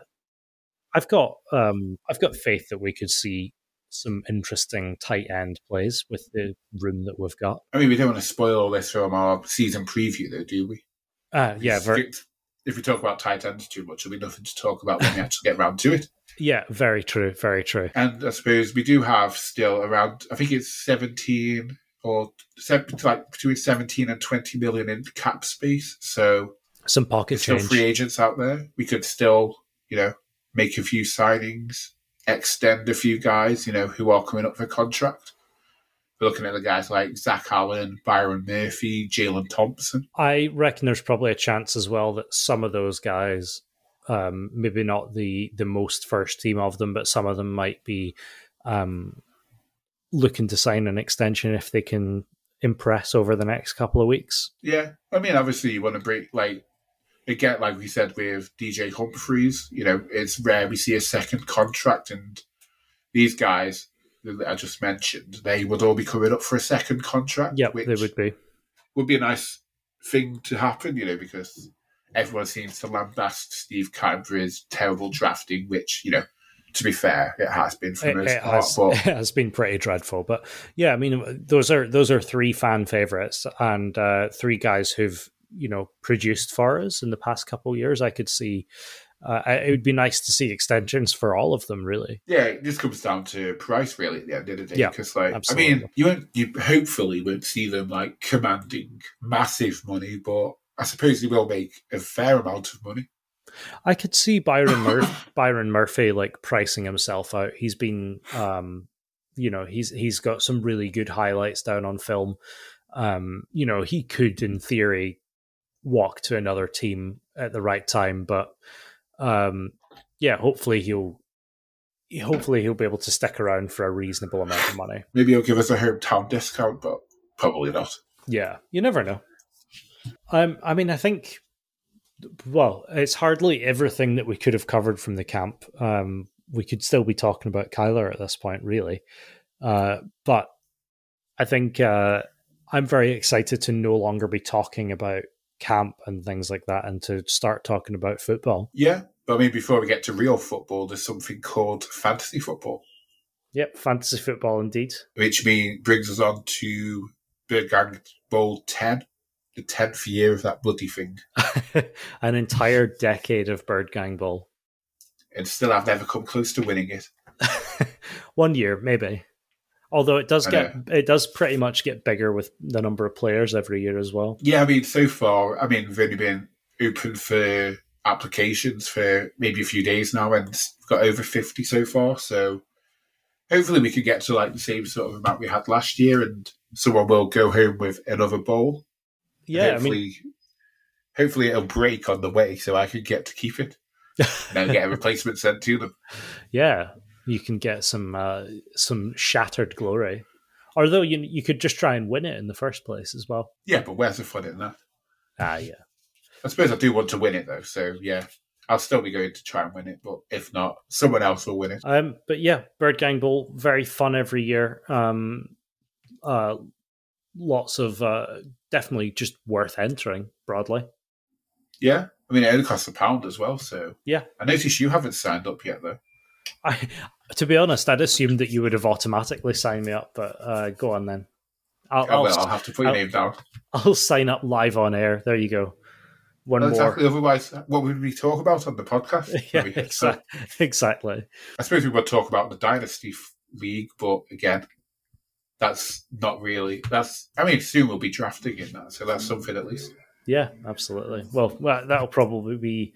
Speaker 2: I've got um, I've got faith that we could see some interesting tight end plays with the room that we've got.
Speaker 1: I mean, we don't want to spoil all this from our season preview, though, do we?
Speaker 2: Uh, yeah, very,
Speaker 1: if we talk about tight ends too much, there'll be nothing to talk about when we actually get around to it.
Speaker 2: Yeah, very true, very true.
Speaker 1: And I suppose we do have still around, I think it's 17 or like between 17 and 20 million in cap space. So
Speaker 2: some pocket change.
Speaker 1: still free agents out there. We could still, you know, make a few signings, extend a few guys, you know, who are coming up for contract. We're looking at the guys like Zach Allen, Byron Murphy, Jalen Thompson.
Speaker 2: I reckon there's probably a chance as well that some of those guys, um, maybe not the the most first team of them, but some of them might be um, looking to sign an extension if they can impress over the next couple of weeks.
Speaker 1: Yeah, I mean, obviously you want to break like again, like we said with DJ Humphries. You know, it's rare we see a second contract, and these guys that I just mentioned, they would all be coming up for a second contract.
Speaker 2: Yeah, they would be.
Speaker 1: Would be a nice thing to happen, you know, because everyone seems to lambast Steve Cadbury's terrible drafting, which you know to be fair, it has been for most
Speaker 2: it
Speaker 1: part.
Speaker 2: Has,
Speaker 1: but...
Speaker 2: It has been pretty dreadful, but yeah, I mean, those are those are three fan favorites and uh, three guys who've you know produced for us in the past couple of years. I could see. Uh, it would be nice to see extensions for all of them, really.
Speaker 1: Yeah, it just comes down to price, really, at the end of the day.
Speaker 2: Yeah,
Speaker 1: because, like,
Speaker 2: absolutely.
Speaker 1: I mean, you won't, you hopefully won't see them like commanding massive money, but I suppose they will make a fair amount of money.
Speaker 2: I could see Byron Murphy, Byron Murphy like pricing himself out. He's been, um, you know, he's he's got some really good highlights down on film. Um, you know, he could, in theory, walk to another team at the right time, but um, yeah, hopefully he'll hopefully he'll be able to stick around for a reasonable amount of money.
Speaker 1: Maybe he'll give us a hometown discount, but probably not.
Speaker 2: Yeah, you never know. Um, I mean, I think well, it's hardly everything that we could have covered from the camp. Um, we could still be talking about Kyler at this point, really. Uh, but I think uh, I'm very excited to no longer be talking about camp and things like that and to start talking about football.
Speaker 1: Yeah. But I mean, before we get to real football, there's something called fantasy football.
Speaker 2: Yep, fantasy football indeed.
Speaker 1: Which mean brings us on to Bird Gang Bowl 10 the tenth year of that bloody thing.
Speaker 2: An entire decade of Bird Gang Bowl.
Speaker 1: And still I've never come close to winning it.
Speaker 2: One year, maybe. Although it does
Speaker 1: I
Speaker 2: get
Speaker 1: know.
Speaker 2: it does pretty much get bigger with the number of players every year as well.
Speaker 1: Yeah, I mean, so far, I mean, we've only been open for applications for maybe a few days now, and we've got over 50 so far. So hopefully we can get to like the same sort of amount we had last year, and someone will go home with another bowl.
Speaker 2: Yeah, I
Speaker 1: hopefully,
Speaker 2: mean
Speaker 1: hopefully it'll break on the way so I can get to keep it. and get a replacement sent to them.
Speaker 2: yeah, you can get some uh, some shattered glory. Although you you could just try and win it in the first place as well.
Speaker 1: Yeah, but where's the fun in that?
Speaker 2: Ah, yeah.
Speaker 1: I suppose I do want to win it though, so yeah, I'll still be going to try and win it. But if not, someone else will win it.
Speaker 2: Um, but yeah, Bird Gang Bowl very fun every year. Um, uh, lots of uh, definitely just worth entering broadly.
Speaker 1: Yeah, I mean it only costs a pound as well. So
Speaker 2: Yeah.
Speaker 1: I noticed you haven't signed up yet though.
Speaker 2: I, to be honest, I'd assumed that you would have automatically signed me up, but uh, go on then. I'll,
Speaker 1: Oh,
Speaker 2: I'll,
Speaker 1: I'll have to put your
Speaker 2: I'll-
Speaker 1: name down.
Speaker 2: I'll sign up live on air. There you go. One
Speaker 1: Well,
Speaker 2: more.
Speaker 1: Otherwise, what would we talk about on the podcast?
Speaker 2: Yeah, exactly. exactly.
Speaker 1: I suppose we would talk about the Dynasty League, but again, that's not really. That's. I mean, soon we'll be drafting in that, so that's something at least.
Speaker 2: Yeah, absolutely. Well, that'll probably be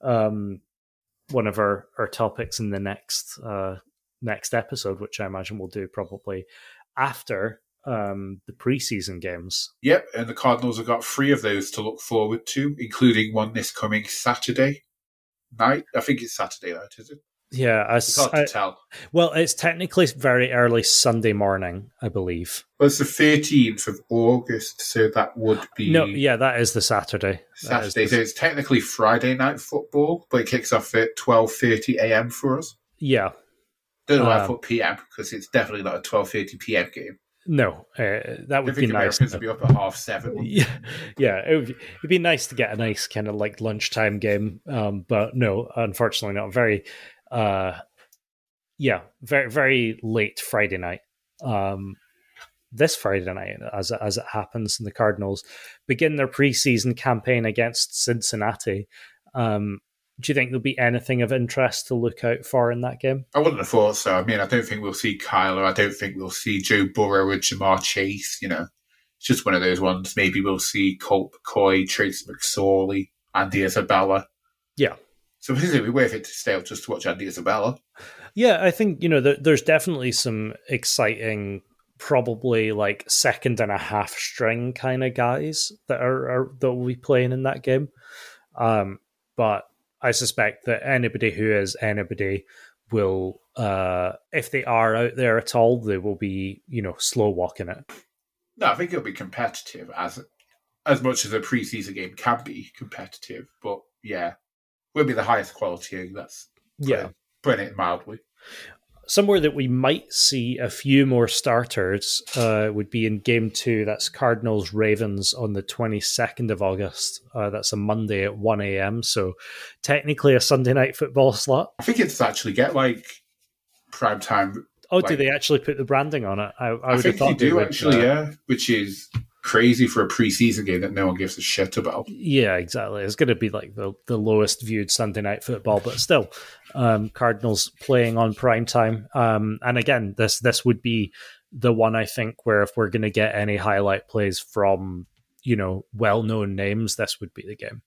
Speaker 2: um, one of our, our topics in the next uh, next episode, which I imagine we'll do probably after um, the preseason games.
Speaker 1: Yep, and the Cardinals have got three of those to look forward to, including one this coming Saturday night. I think it's Saturday night, is it?
Speaker 2: Yeah, I,
Speaker 1: It's hard to tell.
Speaker 2: well, it's technically very early Sunday morning, I believe.
Speaker 1: Well, it's the 13th of August, so that would be
Speaker 2: No, yeah, that is the Saturday.
Speaker 1: Saturday.
Speaker 2: the-
Speaker 1: So it's technically Friday night football, but it kicks off at 12.30 a.m. for us.
Speaker 2: yeah,
Speaker 1: Don't know why I
Speaker 2: Um,
Speaker 1: put p.m. because it's definitely not a 12.30 p.m. game.
Speaker 2: no, uh, that
Speaker 1: I
Speaker 2: would be
Speaker 1: think
Speaker 2: nice.
Speaker 1: Americans would be up at half seven.
Speaker 2: Yeah, yeah, it would, it'd be nice to get a nice kind of like lunchtime game, um, but no, unfortunately not. Very, uh, yeah, very very late Friday night. Um, this Friday night, as as it happens, and the Cardinals begin their preseason campaign against Cincinnati. Um, do you think there'll be anything of interest to look out for in that game?
Speaker 1: I wouldn't have thought so. I mean, I don't think we'll see Kyler. I don't think we'll see Joe Burrow or Ja'Marr Chase. You know, it's just one of those ones. Maybe we'll see Colt McCoy, Trace McSorley, Andy Isabella.
Speaker 2: Yeah.
Speaker 1: So it would be worth it to stay up just to watch Andy Isabella.
Speaker 2: Yeah, I think you know there, there's definitely some exciting, probably like second and a half string kind of guys that are, are that will be playing in that game. Um, but I suspect that anybody who is anybody will, uh, if they are out there at all, they will be you know slow walking it.
Speaker 1: No, I think it'll be competitive as as much as a preseason game can be competitive. But yeah, will be the highest quality. That's
Speaker 2: Yeah,
Speaker 1: putting it mildly.
Speaker 2: somewhere that we might see a few more starters uh, would be in game two. That's Cardinals Ravens on the 22nd of August. Uh, that's a Monday at 1 a.m. So technically a Sunday night football slot.
Speaker 1: I think it's actually get like prime time.
Speaker 2: Oh, do they actually put the branding on it? I, I,
Speaker 1: I,
Speaker 2: would have
Speaker 1: think
Speaker 2: thought
Speaker 1: you
Speaker 2: they
Speaker 1: do actually,
Speaker 2: uh,
Speaker 1: yeah, which is crazy for a preseason game that no one gives a shit about.
Speaker 2: Yeah, exactly. It's going to be like the, the lowest viewed Sunday night football, but still, um, Cardinals playing on prime time. Um, and again, this this would be the one I think where if we're going to get any highlight plays from you know well known names, this would be the game.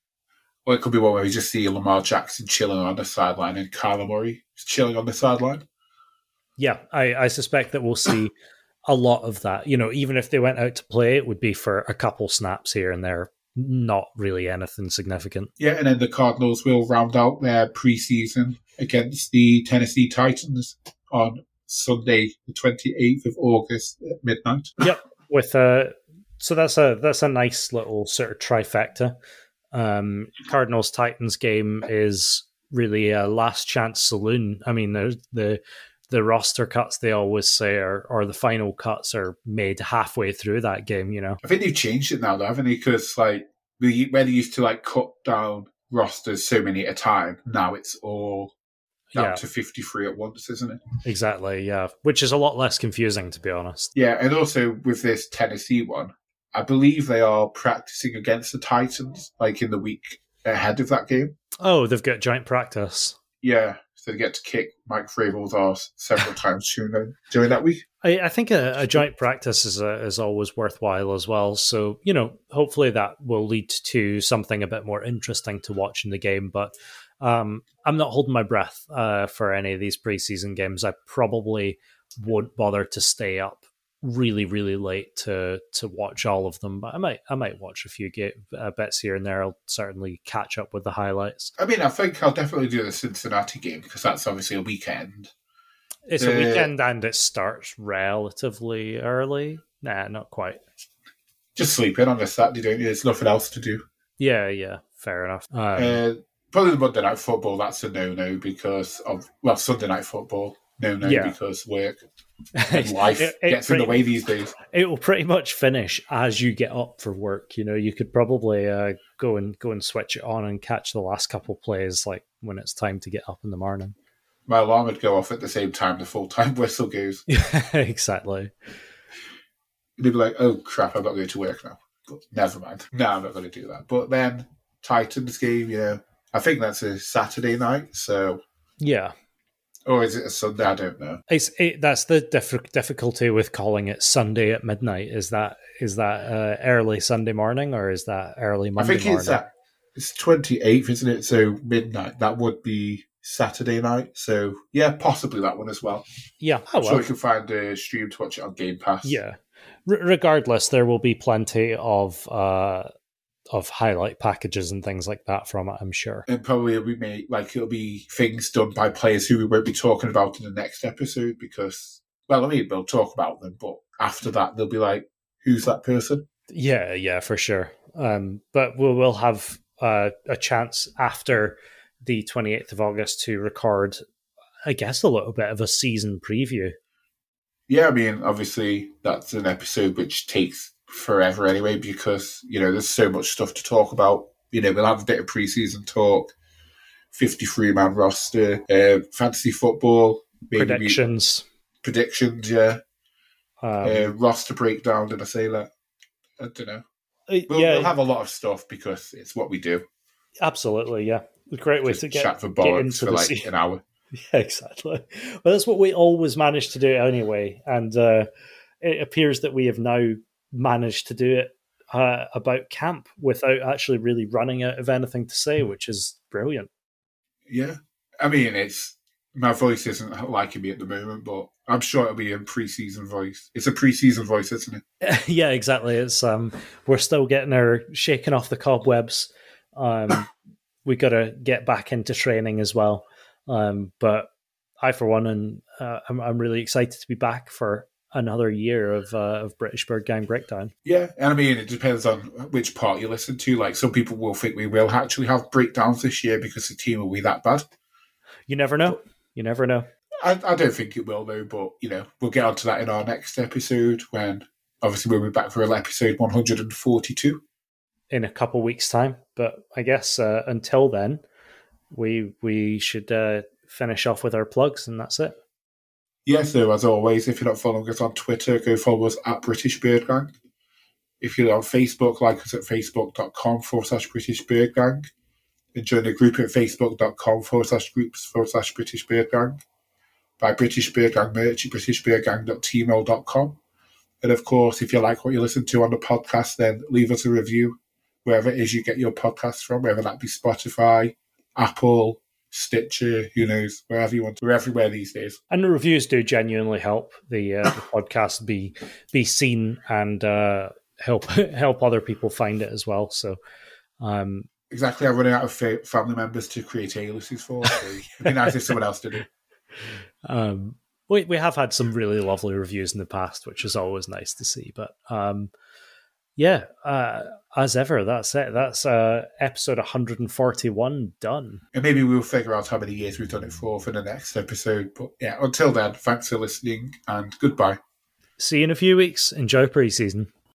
Speaker 1: Or it could be one where we just see Lamar Jackson chilling on the sideline and Kyler Murray chilling on the sideline.
Speaker 2: Yeah, I, I suspect that we'll see a lot of that. You know, even if they went out to play, it would be for a couple snaps here and there, not really anything significant.
Speaker 1: Yeah, and then the Cardinals will round out their preseason against the Tennessee Titans on Sunday, the 28th of August at midnight.
Speaker 2: Yep, with a so that's a that's a nice little sort of trifecta. Um, Cardinals Titans game is really a last chance saloon. I mean, there's the the roster cuts they always say are or the final cuts are made halfway through that game. You know,
Speaker 1: I think they've changed it now, though, haven't they? Because like we, where they used to like cut down rosters so many at a time, now it's all down
Speaker 2: Yeah.
Speaker 1: to 53 at once, isn't it?
Speaker 2: exactly. Yeah, which is a lot less confusing to be honest.
Speaker 1: Yeah, and also with this Tennessee one, I believe they are practicing against the Titans like in the week ahead of that game.
Speaker 2: Oh, they've got joint practice.
Speaker 1: Yeah, so they get to kick Mike Vrabel's ass several times during, during that week.
Speaker 2: I, I think a, a joint practice is a, is always worthwhile as well. So you know, hopefully that will lead to something a bit more interesting to watch in the game. But um, I'm not holding my breath uh, for any of these preseason games. I probably won't bother to stay up really, really late to to watch all of them. But I might I might watch a few ga- uh, bits here and there. I'll certainly catch up with the highlights.
Speaker 1: I mean, I think I'll definitely do the Cincinnati game because that's obviously a weekend.
Speaker 2: It's a
Speaker 1: Uh,
Speaker 2: weekend and it starts relatively early. Nah, not quite.
Speaker 1: Just sleep in on a Saturday, don't you? There's nothing else to do.
Speaker 2: Yeah, yeah, fair enough. Um,
Speaker 1: Uh, probably the Monday night football, that's a no no because of, well, Sunday night football, no no
Speaker 2: Yeah.
Speaker 1: because work life
Speaker 2: It- it
Speaker 1: gets in the
Speaker 2: pretty-
Speaker 1: way these days.
Speaker 2: it will pretty much finish as you get up for work. You know, you could probably uh, go and go and switch it on and catch the last couple plays, like when it's time to get up in the morning.
Speaker 1: My alarm would go off at the same time the full time whistle goes.
Speaker 2: exactly.
Speaker 1: they'd be like, "Oh crap, I'm not going to work now." But never mind. No, I'm not going to do that. But then Titans game, you know, I think that's a Saturday night. So
Speaker 2: Yeah,
Speaker 1: or is it a Sunday? I don't know.
Speaker 2: it's it, that's the diff- difficulty with calling it Sunday at midnight. Is that is that uh, early Sunday morning or is that early Monday morning?
Speaker 1: I think
Speaker 2: morning?
Speaker 1: it's at it's twenty eighth, isn't it? So midnight. That would be Saturday night. So yeah, possibly that one as well.
Speaker 2: yeah. Oh, well.
Speaker 1: sure you can find a stream to watch it on Game Pass.
Speaker 2: Yeah. R- regardless, there will be plenty of uh, of highlight packages and things like that from it. I'm sure.
Speaker 1: And probably it'll be made, like it'll be things done by players who we won't be talking about in the next episode because well, I mean we'll talk about them, but after that they'll be like, Who's that person?
Speaker 2: Yeah, yeah, for sure. Um, but we will have uh, a chance after the 28th of August to record, I guess, a little bit of a season preview.
Speaker 1: Yeah, I mean, obviously that's an episode which takes forever anyway because you know there's so much stuff to talk about. You know, we'll have a bit of preseason talk, fifty-three man roster, uh, fantasy football, maybe we-
Speaker 2: Predictions.
Speaker 1: predictions, yeah,
Speaker 2: Um,
Speaker 1: uh, roster breakdown. Did I say that? I don't know. We'll,
Speaker 2: yeah,
Speaker 1: we'll have a lot of stuff because it's what we do.
Speaker 2: absolutely. Yeah, a great way
Speaker 1: Just
Speaker 2: to get
Speaker 1: chat for
Speaker 2: get
Speaker 1: bollocks
Speaker 2: into
Speaker 1: for like an hour.
Speaker 2: Yeah, exactly. Well, that's what we always manage to do anyway, and uh, it appears that we have now managed to do it uh, about camp without actually really running out of anything to say, which is brilliant.
Speaker 1: Yeah, I mean, it's my voice isn't liking me at the moment, but I'm sure it'll be a preseason voice. It's a preseason voice, isn't it?
Speaker 2: yeah, exactly. It's um, we're still getting our shaking off the cobwebs. Um, we got to get back into training as well. Um, but I, for one, and uh, I'm I'm really excited to be back for another year of uh, of British Bird Gang Breakdown.
Speaker 1: Yeah, and I mean, it depends on which part you listen to. Like, some people will think we will actually have breakdowns this year because the team will be that bad.
Speaker 2: You never know. You never know.
Speaker 1: I, I don't think it will, though, but, you know, we'll get onto that in our next episode when, obviously, we'll be back for episode 142.
Speaker 2: in a couple weeks' time. But I guess uh, until then, we we should uh, finish off with our plugs, and that's it.
Speaker 1: Yeah, so as always, if you're not following us on Twitter, go follow us at British Bird Gang. If you're on Facebook, like us at facebook.com forward slash British Bird Gang. And join the group at facebook.com forward slash groups forward slash British Bird Gang. Buy British Bird Gang merch at britishbirdgang.teemill.com. And of course, if you like what you listen to on the podcast, then leave us a review wherever it is you get your podcasts from, whether that be Spotify, Apple, Stitcher, who knows, wherever you want. We're everywhere these days.
Speaker 2: And the reviews do genuinely help the, uh, the podcast be be seen and uh, help help other people find it as well. So. Um,
Speaker 1: Exactly, I'm running out of fa- family members to create aliases for. So it'd be nice if someone else did it.
Speaker 2: um, we we have had some really lovely reviews in the past, which is always nice to see. But um, yeah, uh, as ever, that's it. That's uh, episode 141 done.
Speaker 1: And maybe we'll figure out how many years we've done it for for the next episode. But yeah, until then, thanks for listening and goodbye.
Speaker 2: See you in a few weeks. Enjoy preseason.